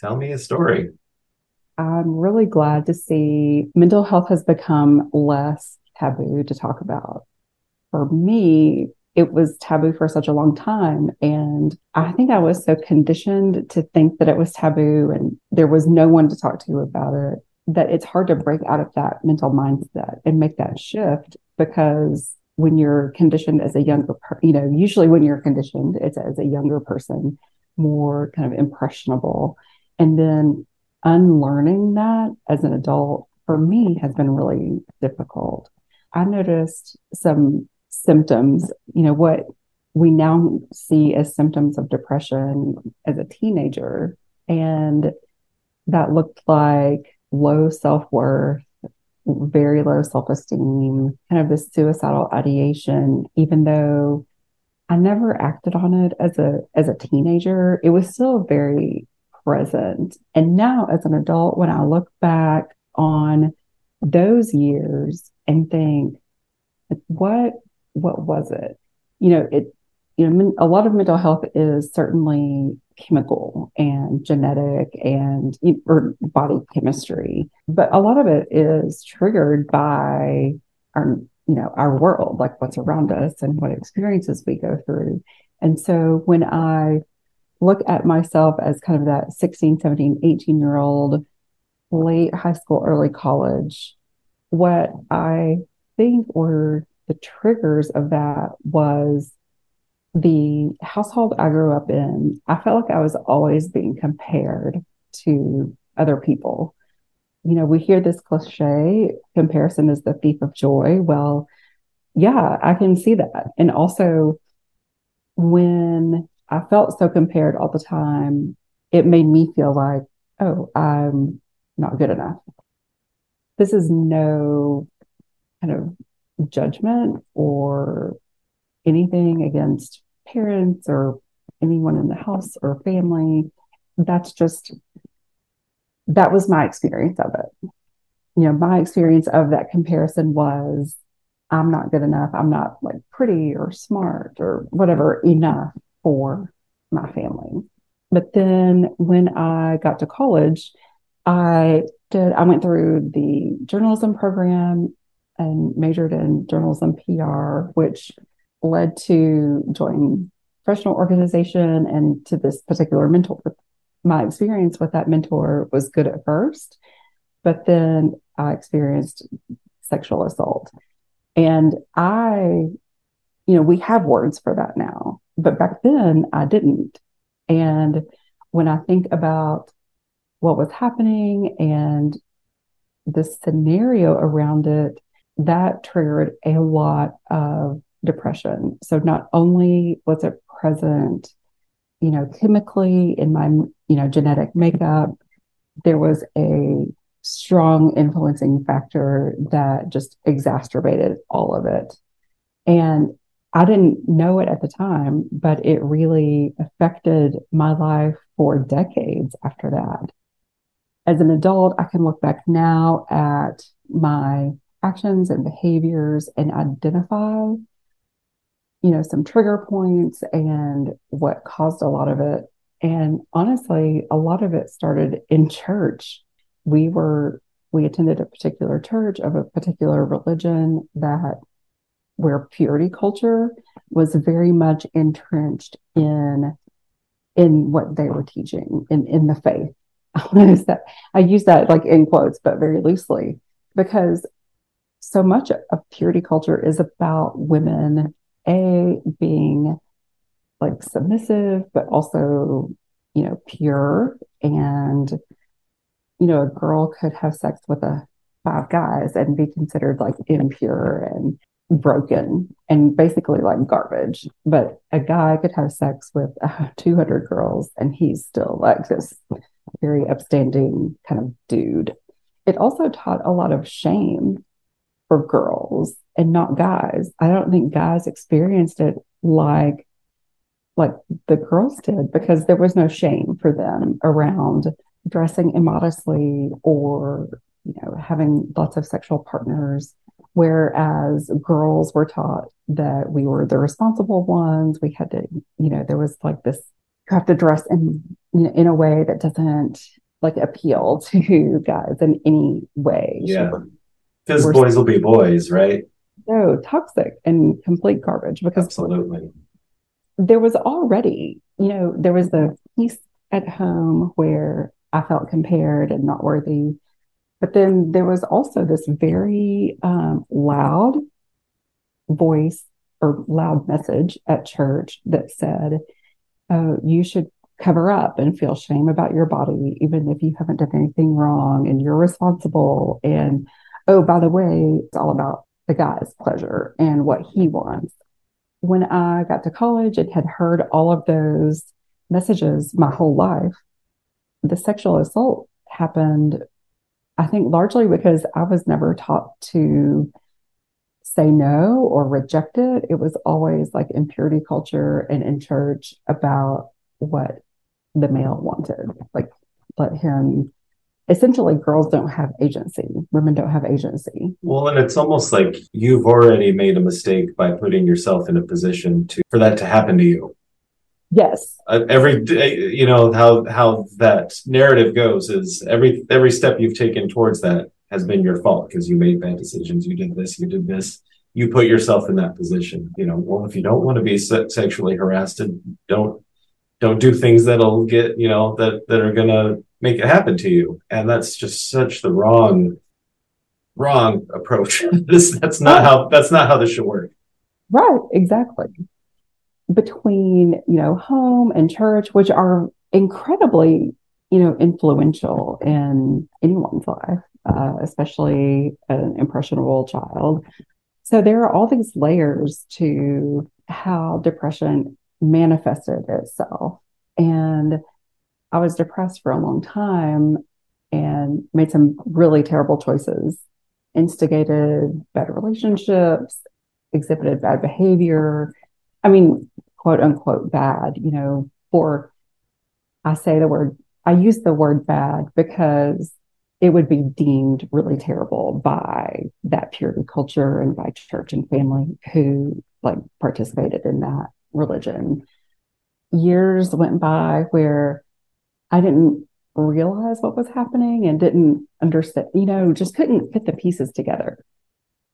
Tell me a story. I'm really glad to see mental health has become less taboo to talk about. For me, it was taboo for such a long time. And I think I was so conditioned to think that it was taboo and there was no one to talk to about it that it's hard to break out of that mental mindset and make that shift because when you're conditioned as a younger, you know, usually when you're conditioned, it's as a younger person, more kind of impressionable. And then unlearning that as an adult for me has been really difficult. I noticed some symptoms, you know, what we now see as symptoms of depression as a teenager. And that looked like low self worth, very low self esteem, kind of this suicidal ideation, even though I never acted on it as a as a teenager, it was still very present. And now as an adult, when I look back on those years and think, what what was it? You know, it you know, a lot of mental health is certainly chemical and genetic and or body chemistry, but a lot of it is triggered by our you know our world, like what's around us and what experiences we go through. And so when I look at myself as kind of that 16, 17, 18 year old, late high school, early college, what I think were the triggers of that was the household I grew up in. I felt like I was always being compared to other people. You know, we hear this cliche comparison is the thief of joy. Well, yeah, I can see that. And also, when I felt so compared all the time, it made me feel like, oh, I'm not good enough. This is no kind of judgment or anything against parents or anyone in the house or family. That's just, that was my experience of it. You know, my experience of that comparison was I'm not good enough. I'm not like pretty or smart or whatever enough for my family. But then when I got to college, I did, I went through the journalism program and majored in journalism PR, which led to joining professional organization and to this particular mentor. My experience with that mentor was good at first, but then I experienced sexual assault. And I, you know, we have words for that now, but back then I didn't. And when I think about what was happening and the scenario around it, that triggered a lot of depression. So not only was it present, you know, chemically in my, you know, genetic makeup, there was a strong influencing factor that just exacerbated all of it. And I didn't know it at the time, but it really affected my life for decades after that. As an adult, I can look back now at my actions and behaviors and identify you know some trigger points and what caused a lot of it and honestly a lot of it started in church we were we attended a particular church of a particular religion that where purity culture was very much entrenched in in what they were teaching in in the faith that I use that like in quotes but very loosely because so much of purity culture is about women, A, being like submissive, but also, you know, pure. And, you know, a girl could have sex with a five guys and be considered like impure and broken and basically like garbage. But a guy could have sex with uh, 200 girls and he's still like this very upstanding kind of dude. It also taught a lot of shame for girls and not guys. I don't think guys experienced it like like the girls did because there was no shame for them around dressing immodestly or you know having lots of sexual partners whereas girls were taught that we were the responsible ones we had to you know there was like this you have to dress in in a way that doesn't like appeal to guys in any way. Yeah. Because boys will be boys, right? So toxic and complete garbage because absolutely there was already, you know, there was the piece at home where I felt compared and not worthy. But then there was also this very um, loud voice or loud message at church that said, oh, you should cover up and feel shame about your body, even if you haven't done anything wrong and you're responsible. And oh, by the way, it's all about the guy's pleasure and what he wants. When I got to college and had heard all of those messages my whole life, the sexual assault happened, I think largely because I was never taught to say no or reject it. It was always like in purity culture and in church about what the male wanted. Like let him essentially girls don't have agency women don't have agency well and it's almost like you've already made a mistake by putting yourself in a position to for that to happen to you yes. Uh, every day you know how how that narrative goes is every every step you've taken towards that has been your fault because you made bad decisions. You did this you did this. You put yourself in that position. You know well if you don't want to be se- sexually harassed don't don't do things that'll get you know that that are gonna make it happen to you. And that's just such the wrong wrong approach. This that's not how that's not how this should work. Right. Exactly between you know home and church which are incredibly you know influential in anyone's life uh, especially an impressionable child so there are all these layers to how depression manifested itself. And I was depressed for a long time and made some really terrible choices, instigated bad relationships, exhibited bad behavior. I mean, quote unquote bad, you know, or I say the word, I use the word bad because it would be deemed really terrible by that purity culture and by church and family who like participated in that religion. Years went by where I didn't realize what was happening and didn't understand, you know, just couldn't put the pieces together.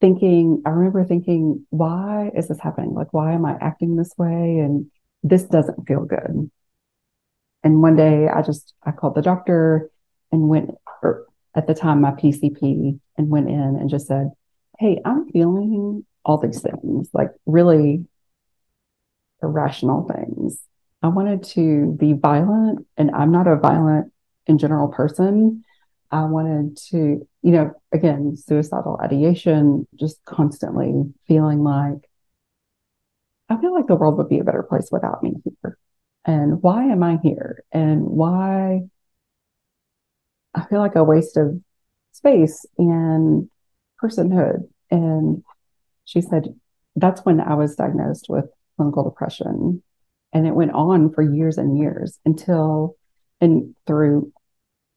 Thinking, I remember thinking, why is this happening? Like, why am I acting this way? And this doesn't feel good. And one day I just, I called the doctor and went, or at the time, my PCP, and went in and just said, Hey, I'm feeling all these things, like really irrational things. I wanted to be violent, and I'm not a violent in general person. I wanted to, you know, again, suicidal ideation, just constantly feeling like I feel like the world would be a better place without me here. And why am I here? And why I feel like a waste of space and personhood. And she said, that's when I was diagnosed with clinical depression. And it went on for years and years until, and through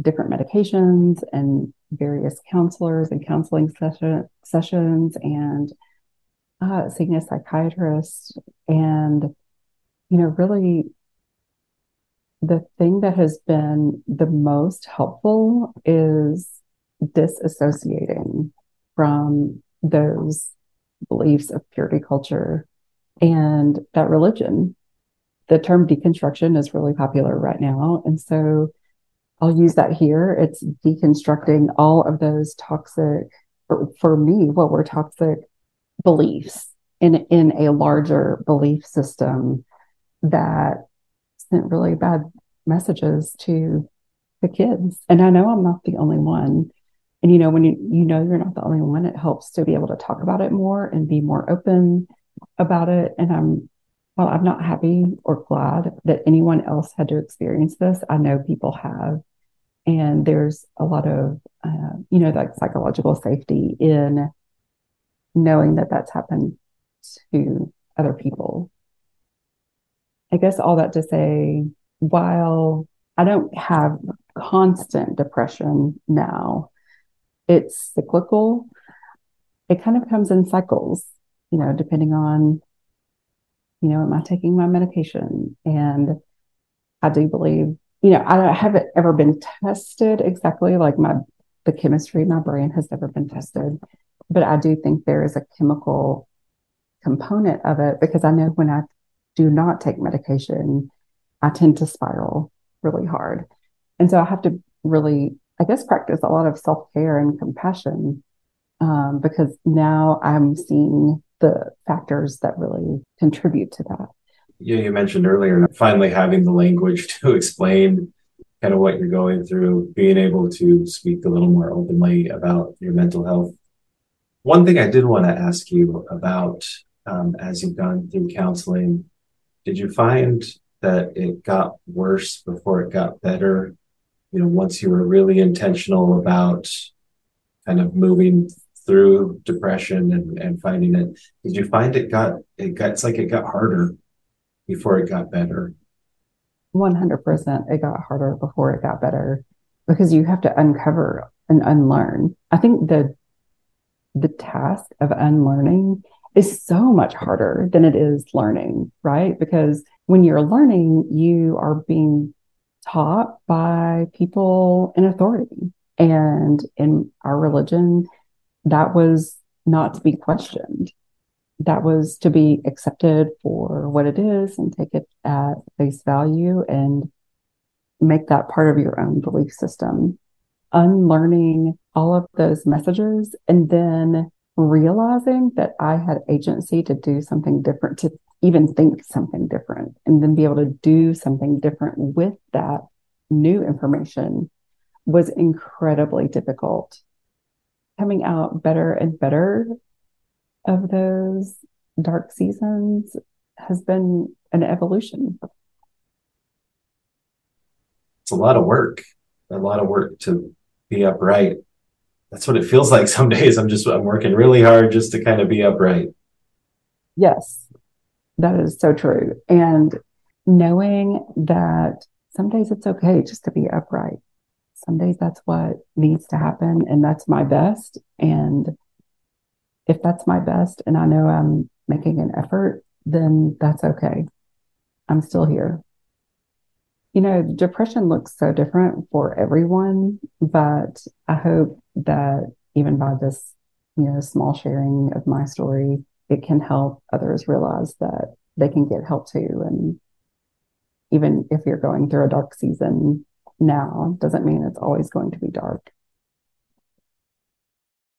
different medications and various counselors and counseling session, sessions and uh, seeing a psychiatrist. And, you know, really the thing that has been the most helpful is disassociating from those beliefs of purity culture and that religion. The term deconstruction is really popular right now. And so I'll use that here. It's deconstructing all of those toxic, for, me, what were toxic beliefs in, in a larger belief system that sent really bad messages to the kids. And I know I'm not the only one. And you know, when you, you know you're not the only one, it helps to be able to talk about it more and be more open about it. And I'm, well, I'm not happy or glad that anyone else had to experience this. I know people have. And there's a lot of, uh, you know, like psychological safety in knowing that that's happened to other people. I guess all that to say, while I don't have constant depression now, it's cyclical. It kind of comes in cycles you know, depending on, you know, am I taking my medication? And I do believe, you know, I haven't ever been tested exactly like my the chemistry my brain has never been tested, but I do think there is a chemical component of it because I know when I do not take medication, I tend to spiral really hard. And so I have to really, I guess, practice a lot of self care and compassion um, because now I'm seeing the factors that really contribute to that. Yeah, you mentioned earlier finally having the language to explain kind of what you're going through, being able to speak a little more openly about your mental health. One thing I did want to ask you about um, as you've gone through counseling, did you find that it got worse before it got better? You know, once you were really intentional about kind of moving through depression and, and finding it, did you find it got, it got, it's like it got harder before it got better? 100% it got harder before it got better because you have to uncover and unlearn. I think the the task of unlearning is so much harder than it is learning, right? Because when you're learning, you are being taught by people in authority. And in our religion, that was not to be questioned that was to be accepted for what it is and take it at face value and make that part of your own belief system. Unlearning all of those messages and then realizing that I had agency to do something different, to even think something different, and then be able to do something different with that new information was incredibly difficult. Coming out better and better of those dark seasons has been an evolution. It's a lot of work, a lot of work to be upright. That's what it feels like some days. I'm just, I'm working really hard just to kind of be upright. Yes, that is so true. And knowing that some days it's okay just to be upright. Some days that's what needs to happen, and that's my best. And if that's my best and I know I'm making an effort, then that's okay. I'm still here. You know, depression looks so different for everyone, but I hope that even by this, you know, small sharing of my story, it can help others realize that they can get help too. And even if you're going through a dark season now, doesn't mean it's always going to be dark.